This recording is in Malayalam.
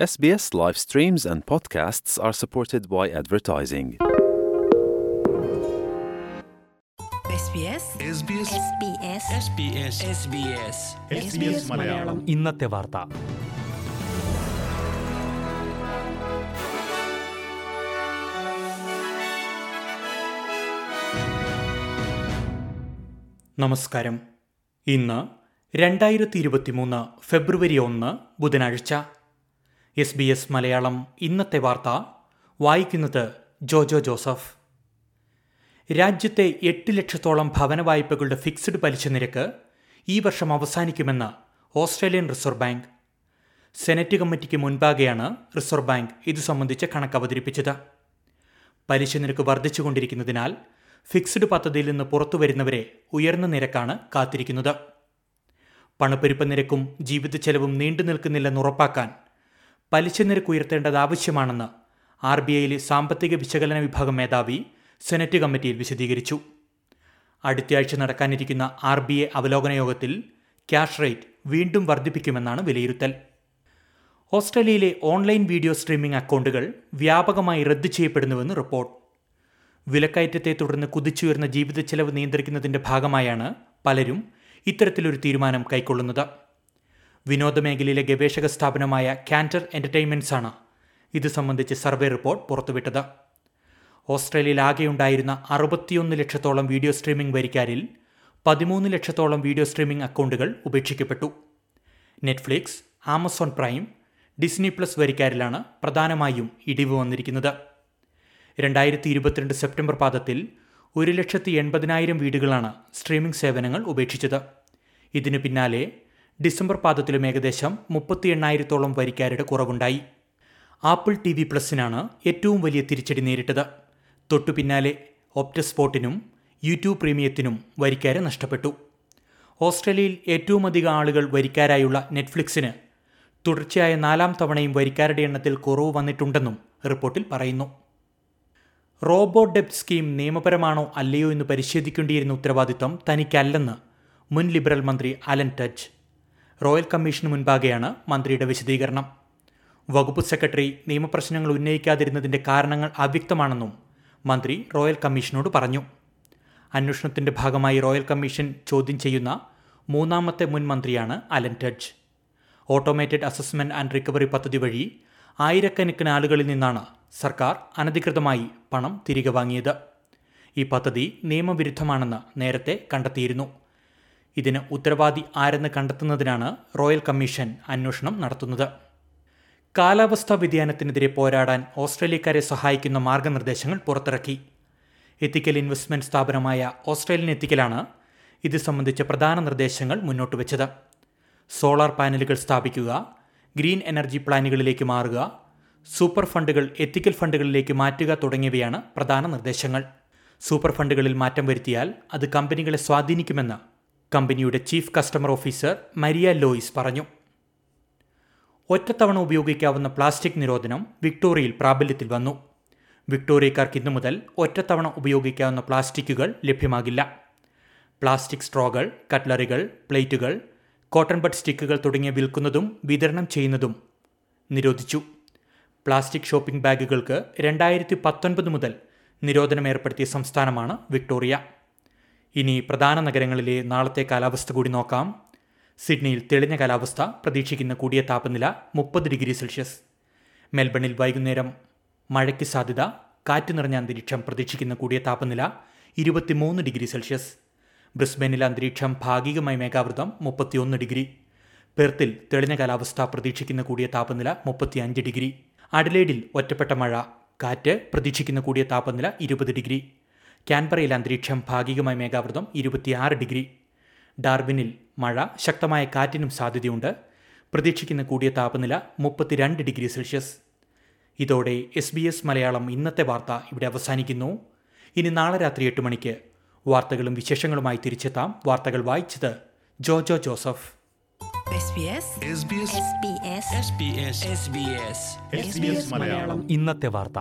SBS live streams and podcasts are supported by advertising. SBS SBS SBS SBS SBS SBS Malayalam ഇന്നത്തെ വാർത്ത നമസ്കാരം ഇന്ന് രണ്ടായിരത്തി ഇരുപത്തിമൂന്ന് ഫെബ്രുവരി ഒന്ന് ബുധനാഴ്ച എസ് ബി എസ് മലയാളം ഇന്നത്തെ വാർത്ത. വായിക്കുന്നത് ജോജോ ജോസഫ്. രാജ്യത്തെ എട്ട് ലക്ഷത്തോളം ഭവന വായ്പകളുടെ ഫിക്സ്ഡ് പലിശ നിരക്ക് ഈ വർഷം അവസാനിക്കുമെന്ന് ഓസ്ട്രേലിയൻ റിസർവ് ബാങ്ക്. സെനറ്റ് കമ്മിറ്റിക്ക് മുൻപാകെയാണ് റിസർവ് ബാങ്ക് ഇതു സംബന്ധിച്ച കണക്ക് അവതരിപ്പിച്ചത്. പലിശ നിരക്ക് വർദ്ധിച്ചുകൊണ്ടിരിക്കുന്നതിനാൽ ഫിക്സ്ഡ് പദ്ധതിയിൽ നിന്ന് പുറത്തു വരുന്നവരെ ഉയർന്ന നിരക്കാണ് കാത്തിരിക്കുന്നത്. പണപ്പെരുപ്പ നിരക്കും ജീവിത ചെലവും നീണ്ടു നിൽക്കുന്നില്ലെന്ന് ഉറപ്പാക്കാൻ പലിശ നിരക്ക് ഉയർത്തേണ്ടത് ആവശ്യമാണെന്ന് ആർ ബി ഐയിലെ സാമ്പത്തിക വിശകലന വിഭാഗം മേധാവി സെനറ്റ് കമ്മിറ്റിയിൽ വിശദീകരിച്ചു. അടുത്തയാഴ്ച നടക്കാനിരിക്കുന്ന ആർ ബി ഐ അവലോകന യോഗത്തിൽ ക്യാഷ് റേറ്റ് വീണ്ടും വർദ്ധിപ്പിക്കുമെന്നാണ് വിലയിരുത്തൽ. ഓസ്ട്രേലിയയിലെ ഓൺലൈൻ വീഡിയോ സ്ട്രീമിംഗ് അക്കൗണ്ടുകൾ വ്യാപകമായി റദ്ദു ചെയ്യപ്പെടുന്നുവെന്ന് റിപ്പോർട്ട്. വിലക്കയറ്റത്തെ തുടർന്ന് കുതിച്ചുയർന്ന ജീവിത ചെലവ് നിയന്ത്രിക്കുന്നതിന്റെ ഭാഗമായാണ് പലരും ഇത്തരത്തിലൊരു തീരുമാനം കൈക്കൊള്ളുന്നത്. വിനോദമേഖലയിലെ ഗവേഷക സ്ഥാപനമായ കാന്റർ എന്റർടൈൻമെന്റ്സ് ആണ് ഇത് സംബന്ധിച്ച് സർവേ റിപ്പോർട്ട് പുറത്തുവിട്ടത്. ഓസ്ട്രേലിയയിൽ ആകെയുണ്ടായിരുന്ന അറുപത്തിയൊന്ന് ലക്ഷത്തോളം വീഡിയോ സ്ട്രീമിംഗ് വരിക്കാരിൽ പതിമൂന്ന് ലക്ഷത്തോളം വീഡിയോ സ്ട്രീമിംഗ് അക്കൗണ്ടുകൾ ഉപേക്ഷിക്കപ്പെട്ടു. Netflix Amazon Prime Disney Plus വരിക്കാരിലാണ് പ്രധാനമായും ഇടിവ് വന്നിരിക്കുന്നത്. രണ്ടായിരത്തി ഇരുപത്തിരണ്ട് സെപ്റ്റംബർ പാദത്തിൽ ഒരു ലക്ഷത്തി എൺപതിനായിരം വീടുകളാണ് സ്ട്രീമിംഗ് സേവനങ്ങൾ ഉപേക്ഷിച്ചത്. ഇതിനു പിന്നാലെ ഡിസംബർ പാദത്തിലും ഏകദേശം മുപ്പത്തി എണ്ണായിരത്തോളം വരിക്കാരുടെ കുറവുണ്ടായി. ആപ്പിൾ ടി വി പ്ലസിനാണ് ഏറ്റവും വലിയ തിരിച്ചടി നേരിട്ടത്. തൊട്ടു പിന്നാലെ ഒപ്റ്റസ്പോട്ടിനും യൂട്യൂബ് പ്രീമിയത്തിനും വരിക്കാരെ നഷ്ടപ്പെട്ടു. ഓസ്ട്രേലിയയിൽ ഏറ്റവും അധികം ആളുകൾ വരിക്കാരായുള്ള നെറ്റ്ഫ്ലിക്സിന് തുടർച്ചയായ നാലാം തവണയും വരിക്കാരുടെ എണ്ണത്തിൽ കുറവ് വന്നിട്ടുണ്ടെന്നും റിപ്പോർട്ടിൽ പറയുന്നു. റോബോ ഡെപ്റ്റ് സ്കീം നിയമപരമാണോ അല്ലയോ എന്ന് പരിശോധിക്കേണ്ടിയിരുന്ന ഉത്തരവാദിത്തം തനിക്കല്ലെന്ന് മുൻ ലിബറൽ മന്ത്രി അലൻ ടച്ച് റോയൽ കമ്മീഷന് മുൻപാകെയാണ് മന്ത്രിയുടെ വിശദീകരണം. വകുപ്പ് സെക്രട്ടറി നിയമപ്രശ്നങ്ങൾ ഉന്നയിക്കാതിരുന്നതിന്റെ കാരണങ്ങൾ അവ്യക്തമാണെന്നും മന്ത്രി റോയൽ കമ്മീഷനോട് പറഞ്ഞു. അന്വേഷണത്തിന്റെ ഭാഗമായി റോയൽ കമ്മീഷൻ ചോദ്യം ചെയ്യുന്ന മൂന്നാമത്തെ മുൻ മന്ത്രിയാണ് Alan Tudge. Automated assessment and recovery പദ്ധതി വഴി ആയിരക്കണക്കിന് ആളുകളിൽ നിന്നാണ് സർക്കാർ അനധികൃതമായി പണം തിരികെ വാങ്ങിയത്. ഈ പദ്ധതി നിയമവിരുദ്ധമാണെന്ന് നേരത്തെ കണ്ടെത്തിയിരുന്നു. ഇതിന് ഉത്തരവാദി ആരെന്ന് കണ്ടെത്തുന്നതിനാണ് റോയൽ കമ്മീഷൻ അന്വേഷണം നടത്തുന്നത്. കാലാവസ്ഥാ വ്യതിയാനത്തിനെതിരെ പോരാടാൻ ഓസ്ട്രേലിയക്കാരെ സഹായിക്കുന്ന മാർഗനിർദ്ദേശങ്ങൾ പുറത്തിറക്കി. എത്തിക്കൽ ഇൻവെസ്റ്റ്മെന്റ് സ്ഥാപനമായ ഓസ്ട്രേലിയൻ എത്തിക്കലാണ് ഇത് സംബന്ധിച്ച പ്രധാന നിർദ്ദേശങ്ങൾ മുന്നോട്ട് വെച്ചത്. സോളാർ പാനലുകൾ സ്ഥാപിക്കുക ഗ്രീൻ എനർജി പ്ലാനുകളിലേക്ക് മാറുക സൂപ്പർ ഫണ്ടുകൾ എത്തിക്കൽ ഫണ്ടുകളിലേക്ക് മാറ്റുക തുടങ്ങിയവയാണ് പ്രധാന നിർദ്ദേശങ്ങൾ. സൂപ്പർ ഫണ്ടുകളിൽ മാറ്റം വരുത്തിയാൽ അത് കമ്പനികളെ സ്വാധീനിക്കുമെന്ന് കമ്പനിയുടെ chief customer officer Maria Lois പറഞ്ഞു. ഒറ്റത്തവണ ഉപയോഗിക്കാവുന്ന പ്ലാസ്റ്റിക് നിരോധനം വിക്ടോറിയയിൽ പ്രാബല്യത്തിൽ വന്നു. വിക്ടോറിയക്കാർക്ക് ഇന്നു മുതൽ ഒറ്റത്തവണ ഉപയോഗിക്കാവുന്ന പ്ലാസ്റ്റിക്കുകൾ ലഭ്യമാകില്ല. പ്ലാസ്റ്റിക് സ്ട്രോകൾ കട്ട്ലറികൾ പ്ലേറ്റുകൾ കോട്ടൺ ബഡ് സ്റ്റിക്കുകൾ തുടങ്ങിയ വിൽക്കുന്നതും വിതരണം ചെയ്യുന്നതും നിരോധിച്ചു. പ്ലാസ്റ്റിക് ഷോപ്പിംഗ് ബാഗുകൾക്ക് രണ്ടായിരത്തി പത്തൊൻപത് മുതൽ നിരോധനം ഏർപ്പെടുത്തിയ സംസ്ഥാനമാണ് വിക്ടോറിയ. ഇനി പ്രധാന നഗരങ്ങളിലെ നാളത്തെ കാലാവസ്ഥ കൂടി നോക്കാം. സിഡ്നിയിൽ തെളിഞ്ഞ കാലാവസ്ഥ പ്രതീക്ഷിക്കുന്ന കൂടിയ താപനില മുപ്പത് ഡിഗ്രി സെൽഷ്യസ്. മെൽബണിൽ വൈകുന്നേരം മഴയ്ക്ക് സാധ്യത കാറ്റ് നിറഞ്ഞ അന്തരീക്ഷം പ്രതീക്ഷിക്കുന്ന കൂടിയ താപനില ഇരുപത്തിമൂന്ന് ഡിഗ്രി സെൽഷ്യസ്. ബ്രിസ്ബനിലെ അന്തരീക്ഷം ഭാഗികമായി മേഘാവൃതം മുപ്പത്തിയൊന്ന് ഡിഗ്രി. പെർത്തിൽ തെളിഞ്ഞ കാലാവസ്ഥ പ്രതീക്ഷിക്കുന്ന കൂടിയ താപനില മുപ്പത്തിയഞ്ച് ഡിഗ്രി. അഡലേഡിൽ ഒറ്റപ്പെട്ട മഴ കാറ്റ് പ്രതീക്ഷിക്കുന്ന കൂടിയ താപനില ഇരുപത് ഡിഗ്രി. ക്യാൻബറയിൽ അന്തരീക്ഷം ഭാഗികമായി മേഘാവൃതം ഇരുപത്തിയാറ് ഡിഗ്രി. ഡാർബിനിൽ മഴ ശക്തമായ കാറ്റിനും സാധ്യതയുണ്ട്. പ്രതീക്ഷിക്കുന്ന കൂടിയ താപനില മുപ്പത്തിരണ്ട് ഡിഗ്രി സെൽഷ്യസ്. ഇതോടെ എസ് ബി എസ് മലയാളം ഇന്നത്തെ വാർത്ത ഇവിടെ അവസാനിക്കുന്നു. ഇനി നാളെ രാത്രി എട്ട് മണിക്ക് വാർത്തകളും വിശേഷങ്ങളുമായി തിരിച്ചെത്താം. വാർത്തകൾ വായിച്ചത് Jojo Joseph. SBS SBS SBS SBS SBS SBS Malayalam. ഇന്നത്തെ വാർത്ത.